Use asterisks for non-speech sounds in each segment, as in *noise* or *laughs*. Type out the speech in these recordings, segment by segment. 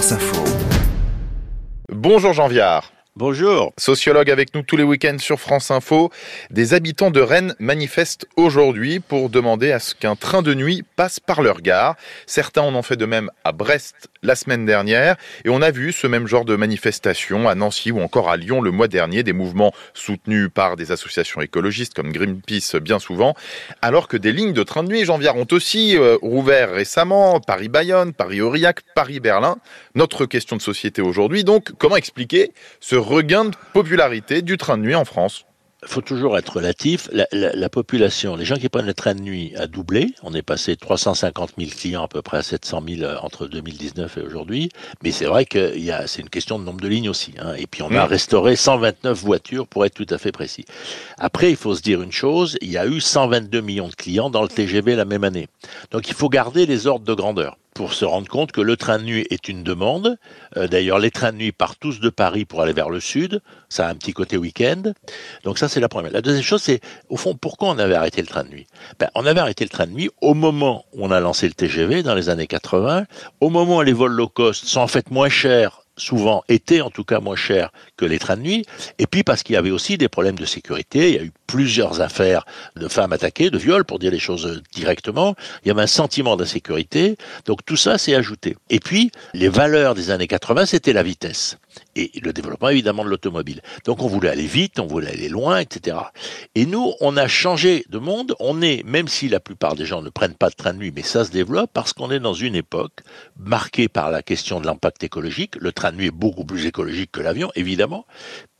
Info. Bonjour Jean Viard. Bonjour. Sociologue avec nous tous les week-ends sur France Info. Des habitants de Rennes manifestent aujourd'hui pour demander à ce qu'un train de nuit passe par leur gare. Certains en ont fait de même à Brest la semaine dernière. Et on a vu ce même genre de manifestation à Nancy ou encore à Lyon le mois dernier, des mouvements soutenus par des associations écologistes comme Greenpeace bien souvent, alors que des lignes de train de nuit, Jean Viard, ont aussi euh, rouvert récemment, Paris-Bayonne, Paris-Aurillac, Paris-Berlin. Notre question de société aujourd'hui, donc, comment expliquer ce regain de popularité du train de nuit en France? Faut toujours être relatif. La, population, les gens qui prennent le train de nuit a doublé. On est passé de 350 000 clients à peu près à 700 000 euh, entre 2019 et aujourd'hui. Mais c'est vrai que c'est une question de nombre de lignes aussi. Hein. Et puis on a mmh. restauré 129 voitures pour être tout à fait précis. Après, il faut se dire une chose, il y a eu 122 millions de clients dans le TGV la même année. Donc il faut garder les ordres de grandeur pour se rendre compte que le train de nuit est une demande. Euh, d'ailleurs, les trains de nuit partent tous de Paris pour aller vers le sud. Ça a un petit côté week-end. Donc ça, c'est la première. La deuxième chose, c'est, au fond, pourquoi on avait arrêté le train de nuit? Ben, On avait arrêté le train de nuit au moment où on a lancé le TGV, dans les années 80, au moment où les vols low cost sont en fait moins chers souvent étaient en tout cas moins chers que les trains de nuit, et puis parce qu'il y avait aussi des problèmes de sécurité, il y a eu plusieurs affaires de femmes attaquées, de viols, pour dire les choses directement, il y avait un sentiment d'insécurité, donc tout ça s'est ajouté. Et puis, les valeurs des années 80, c'était la vitesse et le développement évidemment de l'automobile. Donc on voulait aller vite, on voulait aller loin, etc. Et nous, on a changé de monde. On est, même si la plupart des gens ne prennent pas de train de nuit, mais ça se développe parce qu'on est dans une époque marquée par la question de l'impact écologique. Le train de nuit est beaucoup plus écologique que l'avion, évidemment,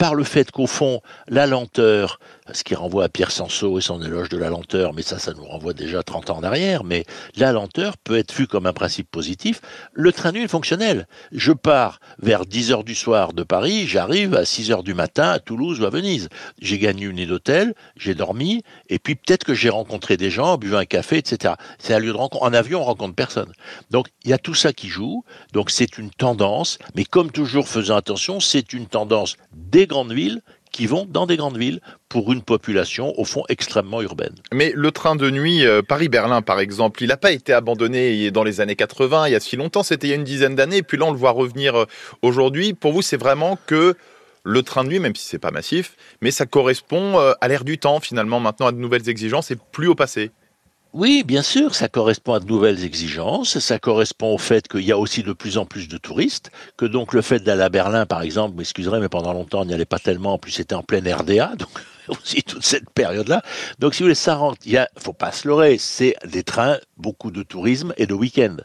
par le fait qu'au fond, la lenteur, ce qui renvoie à Pierre Sansot et son éloge de la lenteur, mais ça, ça nous renvoie déjà 30 ans en arrière, mais la lenteur peut être vue comme un principe positif. Le train est fonctionnel. Je pars vers 10 heures du soir de Paris, j'arrive à 6 heures du matin à Toulouse ou à Venise. J'ai gagné une nuit d'hôtel, j'ai dormi, et puis peut-être que j'ai rencontré des gens, bu un café, etc. C'est un lieu de rencontre. En avion, on rencontre personne. Donc, il y a tout ça qui joue. Donc, c'est une tendance, mais comme toujours, faisant attention, c'est une tendance des grandes villes qui vont dans des grandes villes pour une population, au fond, extrêmement urbaine. Mais le train de nuit euh, Paris-Berlin, par exemple, il n'a pas été abandonné dans les années 80, il y a si longtemps, c'était il y a une dizaine d'années, et puis là, on le voit revenir euh, aujourd'hui. Pour vous, c'est vraiment que le train de nuit, même si c'est pas massif, mais ça correspond euh, à l'ère du temps, finalement, maintenant, à de nouvelles exigences et plus au passé. Oui, bien sûr, ça correspond à de nouvelles exigences, ça correspond au fait qu'il y a aussi de plus en plus de touristes, que donc le fait d'aller à Berlin, par exemple, m'excuserez, mais pendant longtemps, on n'y allait pas tellement, en plus c'était en pleine RDA, donc *laughs* aussi toute cette période-là. Donc, si vous voulez, ça rentre. Il y a, faut pas se leurrer, c'est des trains, beaucoup de tourisme et de week-end.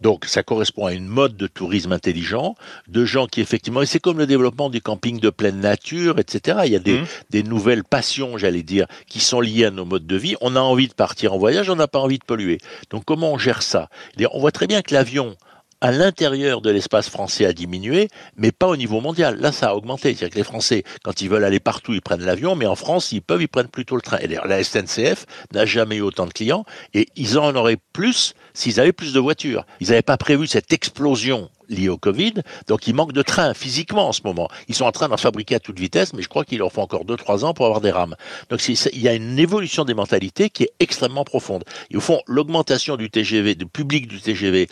Donc, ça correspond à une mode de tourisme intelligent, de gens qui effectivement, et c'est comme le développement du camping de pleine nature, etc. Il y a des, mmh. des nouvelles passions, j'allais dire, qui sont liées à nos modes de vie. On a envie de partir en voyage, on n'a pas envie de polluer. Donc, comment on gère ça? On voit très bien que l'avion, à l'intérieur de l'espace français a diminué, mais pas au niveau mondial. Là, ça a augmenté. C'est-à-dire que les Français, quand ils veulent aller partout, ils prennent l'avion, mais en France, ils peuvent, ils prennent plutôt le train. Et d'ailleurs, la SNCF n'a jamais eu autant de clients, et ils en auraient plus s'ils avaient plus de voitures. Ils n'avaient pas prévu cette explosion liée au Covid, donc il manque de trains physiquement en ce moment. Ils sont en train d'en fabriquer à toute vitesse, mais je crois qu'il leur faut encore 2-3 ans pour avoir des rames. Donc il y a une évolution des mentalités qui est extrêmement profonde. Et au fond, l'augmentation du TGV, du public du TGV,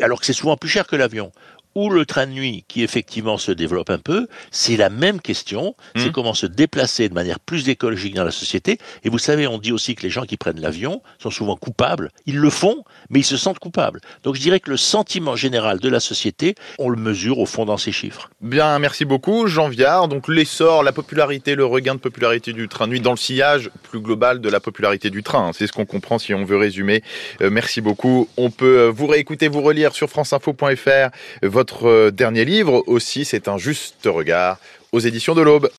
alors que c'est souvent plus cher que l'avion, ou le train de nuit qui effectivement se développe un peu, c'est la même question, c'est hmm. comment se déplacer de manière plus écologique dans la société. Et vous savez, on dit aussi que les gens qui prennent l'avion sont souvent coupables. Ils le font, mais ils se sentent coupables. Donc je dirais que le sentiment général de la société, on le mesure au fond dans ces chiffres. Bien, merci beaucoup Jean Viard. Donc l'essor, la popularité, le regain de popularité du train de nuit dans le sillage plus global de la popularité du train. C'est ce qu'on comprend si on veut résumer. Euh, merci beaucoup. On peut euh, vous réécouter, vous relire sur franceinfo.fr votre euh, dernier livre aussi, c'est un juste regard aux éditions de l'Aube.